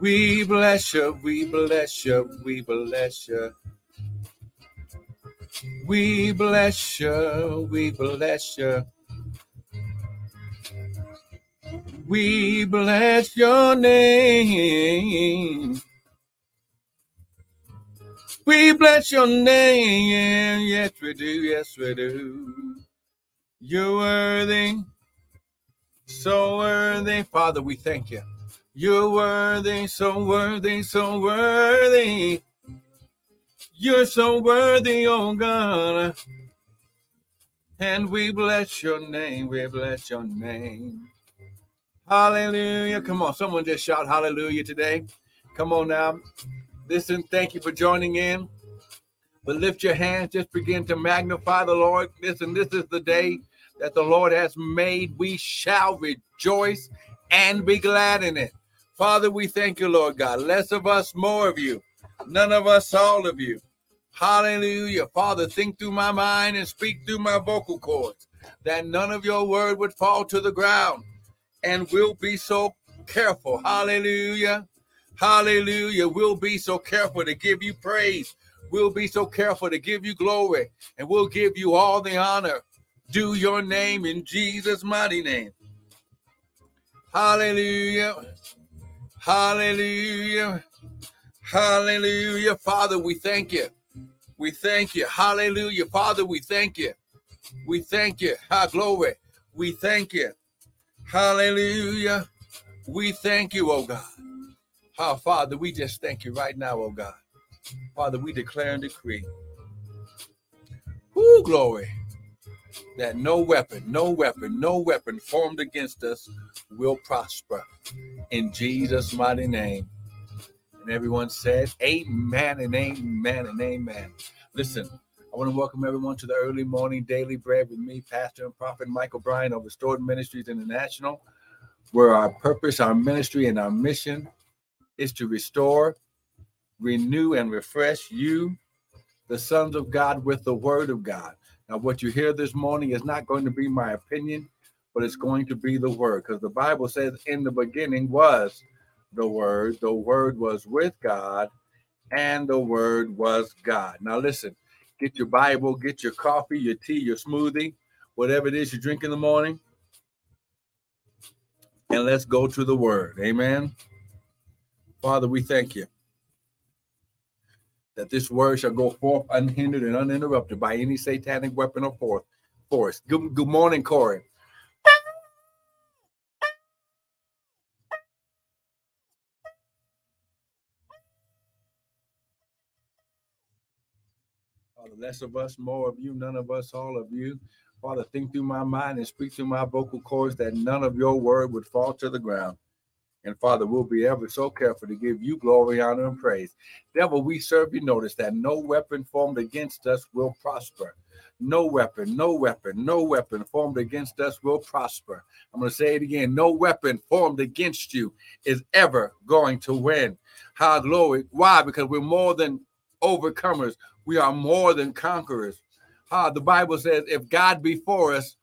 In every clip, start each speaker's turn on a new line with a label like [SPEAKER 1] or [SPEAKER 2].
[SPEAKER 1] We bless you, we bless you, we bless you. We bless you, we bless you. We bless your name. We bless your name. Yes, we do. Yes, we do. You're worthy. So worthy. Father, we thank you. You're worthy, so worthy, so worthy. You're so worthy, oh God. And we bless your name. We bless your name. Hallelujah. Come on, someone just shout hallelujah today. Come on now. Listen, thank you for joining in. But lift your hands, just begin to magnify the Lord. Listen, this is the day that the Lord has made. We shall rejoice and be glad in it. Father, we thank you, Lord God. Less of us, more of you. None of us, all of you. Hallelujah. Father, think through my mind and speak through my vocal cords that none of your word would fall to the ground. And we'll be so careful. Hallelujah. Hallelujah. We'll be so careful to give you praise. We'll be so careful to give you glory. And we'll give you all the honor. Do your name in Jesus' mighty name. Hallelujah. Hallelujah. Hallelujah. Father, we thank you. We thank you. Hallelujah. Father, we thank you. We thank you. Ha glory. We thank you. Hallelujah. We thank you, oh God. How, Father, we just thank you right now, oh God. Father, we declare and decree. Whoo, glory. That no weapon, no weapon, no weapon formed against us will prosper in Jesus' mighty name. And everyone said, Amen and amen and amen. Listen, I want to welcome everyone to the early morning daily bread with me, Pastor and Prophet Michael Bryan of Restored Ministries International, where our purpose, our ministry, and our mission is to restore, renew, and refresh you, the sons of God, with the word of God. Now, what you hear this morning is not going to be my opinion but it's going to be the word because the Bible says in the beginning was the word, the word was with God, and the word was God. Now, listen, get your Bible, get your coffee, your tea, your smoothie, whatever it is you drink in the morning, and let's go to the word. Amen. Father, we thank you that this word shall go forth unhindered and uninterrupted by any satanic weapon or force. Good, good morning, Corey. less of us, more of you, none of us, all of you. Father, think through my mind and speak through my vocal cords that none of your word would fall to the ground. And Father, we'll be ever so careful to give you glory, honor, and praise. Devil, we serve you. Notice that no weapon formed against us will prosper. No weapon, no weapon, no weapon formed against us will prosper. I'm going to say it again. No weapon formed against you is ever going to win. How glory. Why? Because we're more than overcomers we are more than conquerors. Uh, the Bible says, if God be for us,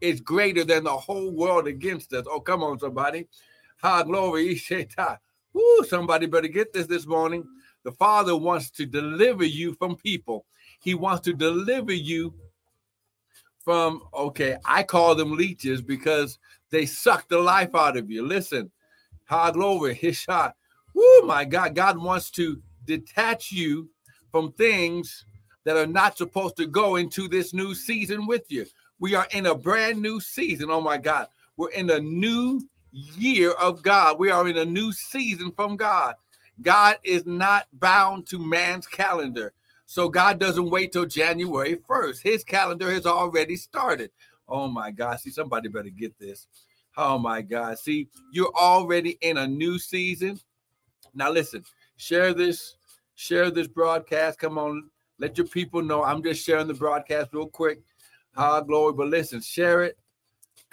[SPEAKER 1] it's greater than the whole world against us. Oh, come on, somebody. Ha, glory. Woo, somebody better get this this morning. The Father wants to deliver you from people. He wants to deliver you from, okay, I call them leeches because they suck the life out of you. Listen, ha, glory. His shot. Woo, my God. God wants to detach you from things that are not supposed to go into this new season with you. We are in a brand new season. Oh my God. We're in a new year of God. We are in a new season from God. God is not bound to man's calendar. So God doesn't wait till January 1st. His calendar has already started. Oh my God. See, somebody better get this. Oh my God. See, you're already in a new season. Now, listen, share this share this broadcast. Come on, let your people know. I'm just sharing the broadcast real quick. High glory, but listen, share it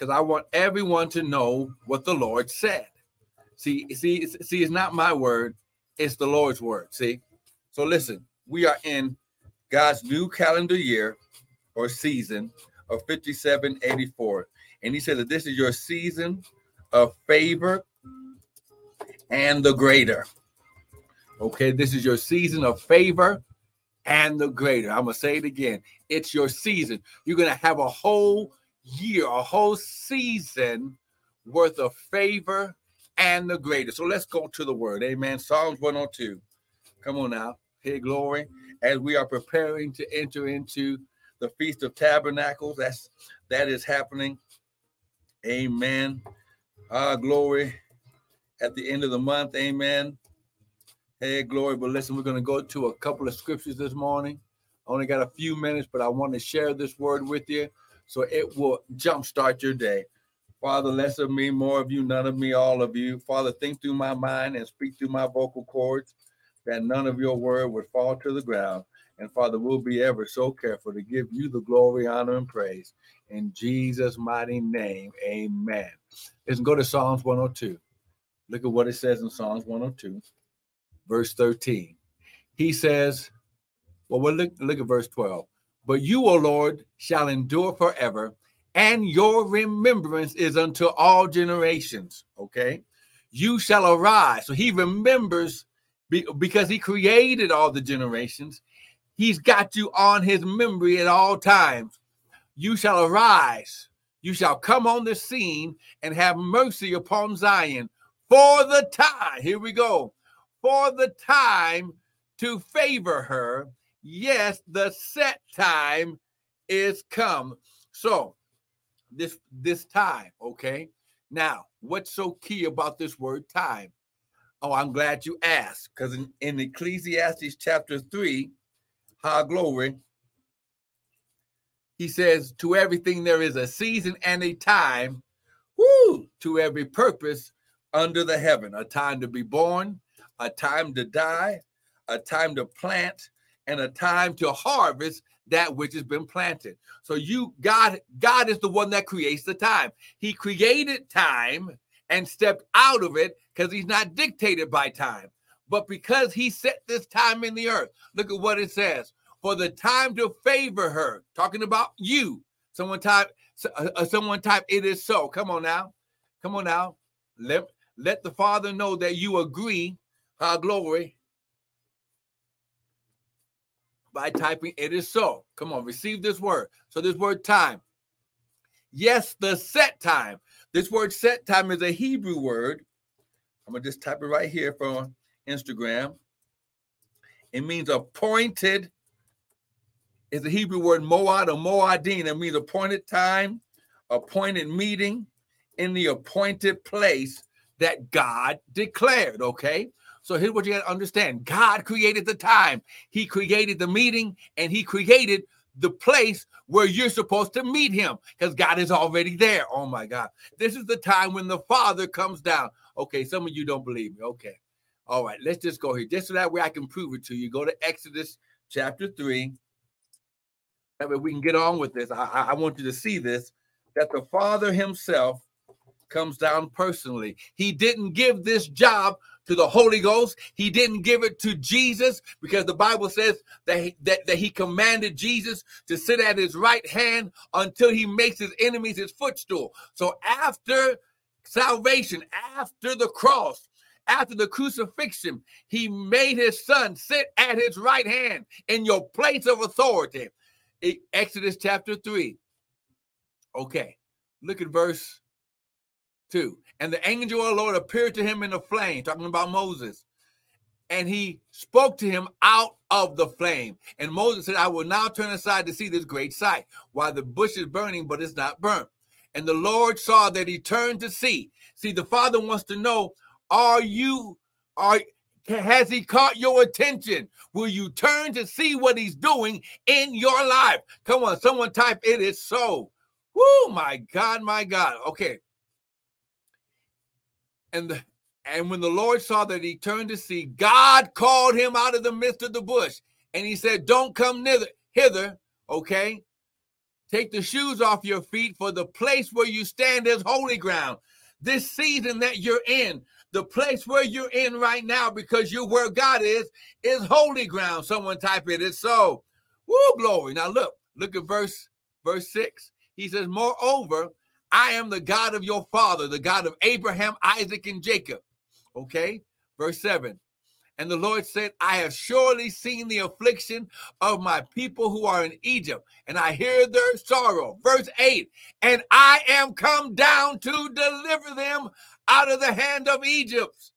[SPEAKER 1] because I want everyone to know what the Lord said. See, see, see, it's not my word, it's the Lord's word. See, so listen, we are in God's new calendar year or season of 5784. And he said that this is your season of favor and the greater. Okay, this is your season of favor and the greater. I'm going to say it again. It's your season. You're going to have a whole year, a whole season worth of favor and the greatest. So let's go to the word. Amen. Psalms 102. Come on now. Hey, glory. As we are preparing to enter into the Feast of Tabernacles, that's that is happening. Amen. Ah, glory. At the end of the month, amen. Hey, glory. But listen, we're going to go to a couple of scriptures this morning. I only got a few minutes, but I want to share this word with you so it will jumpstart your day. Father, less of me, more of you, none of me, all of you. Father, think through my mind and speak through my vocal cords that none of your word would fall to the ground. And Father, we'll be ever so careful to give you the glory, honor, and praise. In Jesus' mighty name, amen. Let's go to Psalms 102. Look at what it says in Psalms 102 verse 13. He says, well, well look, look at verse 12. But you, O Lord, shall endure forever, and your remembrance is unto all generations. Okay. You shall arise. So he remembers because he created all the generations. He's got you on his memory at all times. You shall arise. You shall come on the scene and have mercy upon Zion for the time. Here we go for the time to favor her. Yes, the set time is come. So this this time, okay? Now, what's so key about this word time? Oh, I'm glad you asked because in, in Ecclesiastes chapter 3, high glory, he says, To everything there is a season and a time, whoo, to every purpose under the heaven, a time to be born a time to die, a time to plant, and a time to harvest that which has been planted. So you God God is the one that creates the time. He created time and stepped out of it because he's not dictated by time. But because he set this time in the earth, look at what it says. For the time to favor her, talking about you. Someone type, uh, uh, someone type, it is so. Come on now. Come on now. Let, let the Father know that you agree our glory by typing it is so. Come on, receive this word. So this word time. Yes, the set time. This word set time is a Hebrew word. I'm gonna just type it right here from Instagram. It means appointed. It's a Hebrew word moad or moadin. It means appointed time, appointed meeting in the appointed place that God declared. Okay. So here's what you got to understand God created the time, He created the meeting, and He created the place where you're supposed to meet Him because God is already there. Oh my God. This is the time when the Father comes down. Okay, some of you don't believe me. Okay. All right, let's just go here. Just so that way I can prove it to you. Go to Exodus chapter 3. That way we can get on with this. I, I want you to see this that the Father Himself comes down personally. He didn't give this job to the Holy Ghost. He didn't give it to Jesus because the Bible says that he, that, that he commanded Jesus to sit at his right hand until he makes his enemies his footstool. So after salvation, after the cross, after the crucifixion, he made his son sit at his right hand in your place of authority. Exodus chapter 3. Okay, look at verse 2. And the angel of the Lord appeared to him in a flame, talking about Moses. And he spoke to him out of the flame. And Moses said, I will now turn aside to see this great sight, while the bush is burning, but it's not burnt. And the Lord saw that he turned to see. See, the Father wants to know, are you, are has he caught your attention? Will you turn to see what he's doing in your life? Come on, someone type it is so. Whoo, my God, my God. Okay, and the, and when the Lord saw that he turned to see, God called him out of the midst of the bush, and he said, "Don't come hither, hither, okay? Take the shoes off your feet, for the place where you stand is holy ground. This season that you're in, the place where you're in right now, because you're where God is, is holy ground. Someone type it. It's so. Woo, glory. Now look, look at verse verse six. He says, Moreover, I am the God of your father, the God of Abraham, Isaac, and Jacob. Okay, verse 7. And the Lord said, I have surely seen the affliction of my people who are in Egypt, and I hear their sorrow. Verse 8, and I am come down to deliver them out of the hand of Egypt.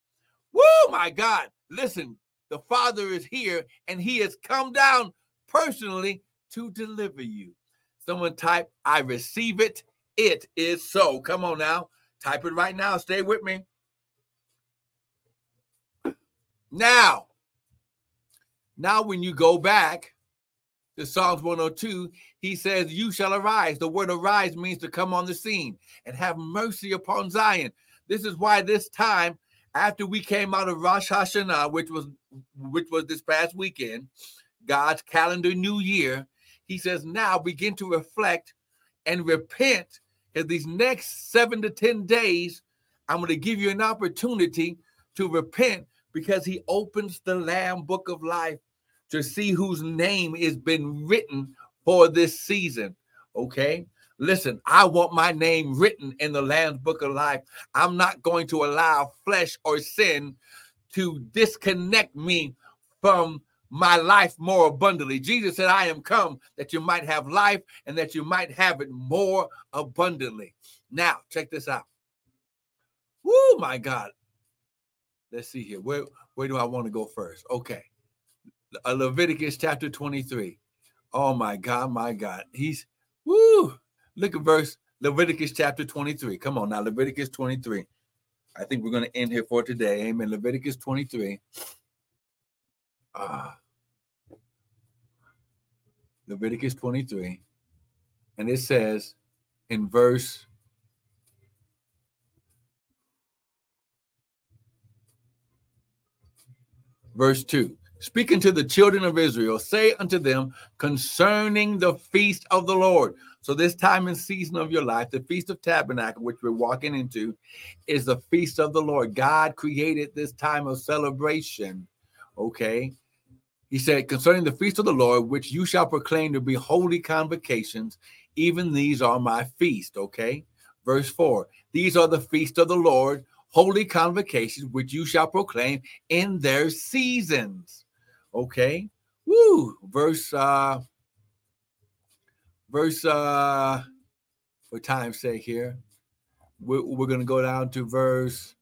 [SPEAKER 1] Woo, my God. Listen, the Father is here, and he has come down personally to deliver you. Someone type, I receive it. It is so. Come on now. Type it right now. Stay with me. Now, now when you go back to Psalms 102, he says, You shall arise. The word arise means to come on the scene and have mercy upon Zion. This is why this time, after we came out of Rosh Hashanah, which was which was this past weekend, God's calendar new year, he says, now begin to reflect and repent. In these next seven to 10 days, I'm going to give you an opportunity to repent because he opens the Lamb book of life to see whose name has been written for this season. Okay. Listen, I want my name written in the Lamb's book of life. I'm not going to allow flesh or sin to disconnect me from my life more abundantly. Jesus said, I am come that you might have life and that you might have it more abundantly. Now, check this out. Woo, my God. Let's see here. Where where do I want to go first? Okay. Uh, Leviticus chapter 23. Oh my God, my God. He's woo. Look at verse Leviticus chapter 23. Come on now, Leviticus 23. I think we're going to end here for today. Amen. Leviticus 23. Ah. Leviticus 23. And it says in verse Verse 2 Speaking to the children of Israel, say unto them concerning the feast of the Lord. So, this time and season of your life, the Feast of Tabernacle, which we're walking into, is the feast of the Lord. God created this time of celebration. Okay. He said, concerning the feast of the Lord, which you shall proclaim to be holy convocations, even these are my feast. Okay. Verse 4 These are the feast of the Lord holy convocations which you shall proclaim in their seasons. Okay. Woo. Verse uh verse uh for time's sake here. We're, we're gonna go down to verse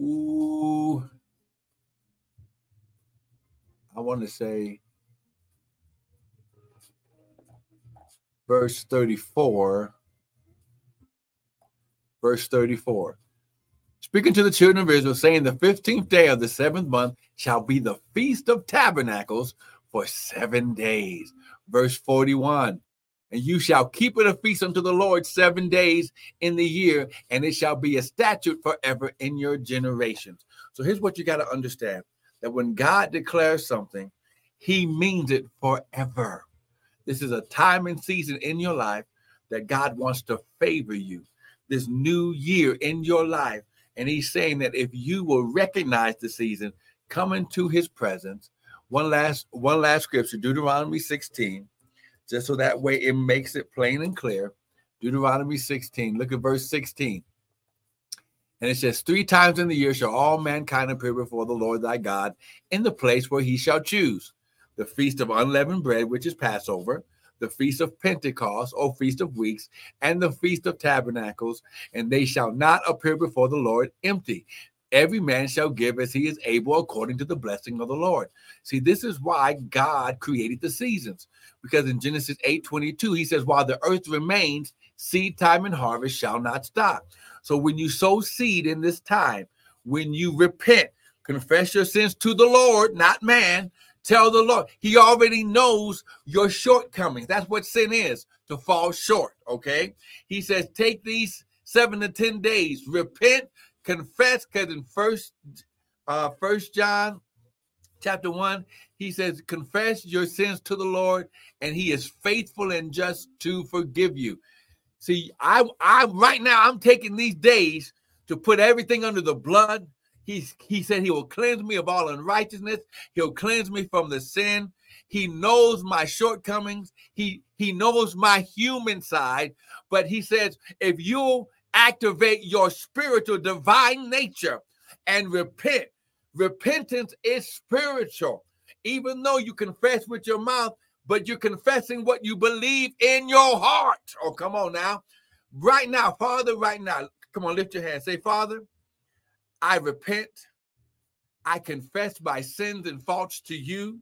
[SPEAKER 1] Ooh. I want to say verse 34 verse 34. Speaking to the children of Israel, saying, The 15th day of the seventh month shall be the feast of tabernacles for seven days. Verse 41. And you shall keep it a feast unto the Lord seven days in the year, and it shall be a statute forever in your generations. So here's what you got to understand that when God declares something, he means it forever. This is a time and season in your life that God wants to favor you this new year in your life. And he's saying that if you will recognize the season, come into his presence. One last, one last scripture, Deuteronomy 16, just so that way it makes it plain and clear. Deuteronomy 16, look at verse 16. And it says, Three times in the year shall all mankind appear before the Lord thy God in the place where he shall choose the feast of unleavened bread, which is Passover, the feast of Pentecost, or feast of weeks, and the feast of tabernacles, and they shall not appear before the Lord empty. Every man shall give as he is able according to the blessing of the Lord. See, this is why God created the seasons. Because in Genesis 8 22, he says, While the earth remains, seed time and harvest shall not stop. So when you sow seed in this time, when you repent, confess your sins to the Lord, not man, Tell the Lord. He already knows your shortcomings. That's what sin is to fall short. Okay. He says, take these seven to 10 days, repent, confess, because in first uh first John chapter one, he says, confess your sins to the Lord, and he is faithful and just to forgive you. See, I I right now I'm taking these days to put everything under the blood He's, he said he will cleanse me of all unrighteousness. He'll cleanse me from the sin. He knows my shortcomings. He he knows my human side. But he says, if you'll activate your spiritual divine nature and repent. Repentance is spiritual. Even though you confess with your mouth, but you're confessing what you believe in your heart. Oh, come on now. Right now, Father, right now. Come on, lift your hand. Say, Father, I repent. I confess my sins and faults to you.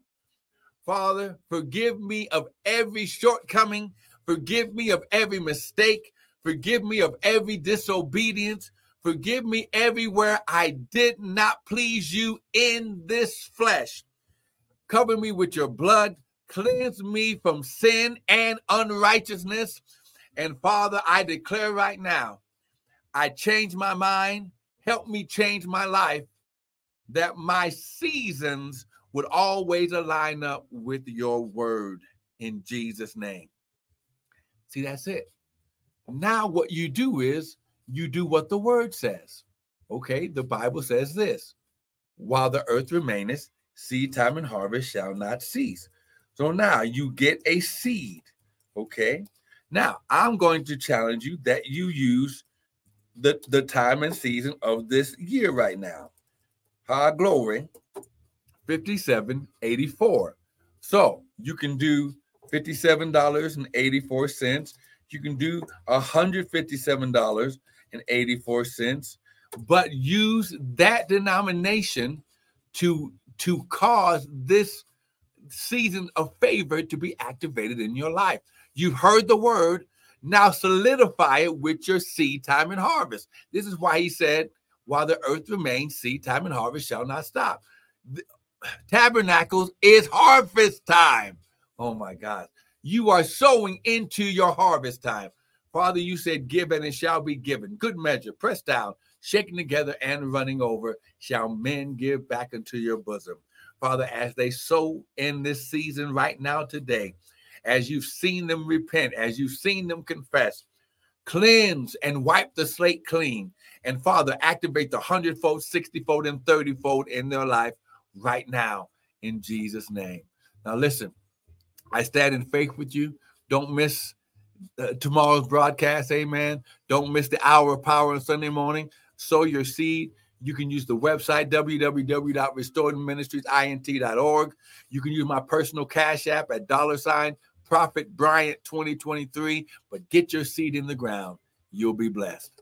[SPEAKER 1] Father, forgive me of every shortcoming. Forgive me of every mistake. Forgive me of every disobedience. Forgive me everywhere I did not please you in this flesh. Cover me with your blood. Cleanse me from sin and unrighteousness. And Father, I declare right now, I change my mind. Help me change my life that my seasons would always align up with your word in Jesus' name. See, that's it. Now, what you do is you do what the word says. Okay, the Bible says this while the earth remaineth, seed time and harvest shall not cease. So now you get a seed. Okay, now I'm going to challenge you that you use the, the time and season of this year right now. High glory, 5784. So you can do $57.84. You can do $157.84, but use that denomination to to cause this season of favor to be activated in your life. You've heard the word, now solidify it with your seed time and harvest. This is why he said, while the earth remains, seed time and harvest shall not stop. The, tabernacles is harvest time. Oh my God. You are sowing into your harvest time. Father, you said, Give and it shall be given. Good measure, pressed down, shaken together, and running over, shall men give back into your bosom. Father, as they sow in this season right now today, as you've seen them repent, as you've seen them confess, cleanse and wipe the slate clean. And Father, activate the hundredfold, sixtyfold, and thirtyfold in their life right now in Jesus' name. Now, listen, I stand in faith with you. Don't miss uh, tomorrow's broadcast. Amen. Don't miss the hour of power on Sunday morning. Sow your seed. You can use the website www.restoredministriesint.org. You can use my personal cash app at dollar sign Prophet Bryant 2023. But get your seed in the ground. You'll be blessed.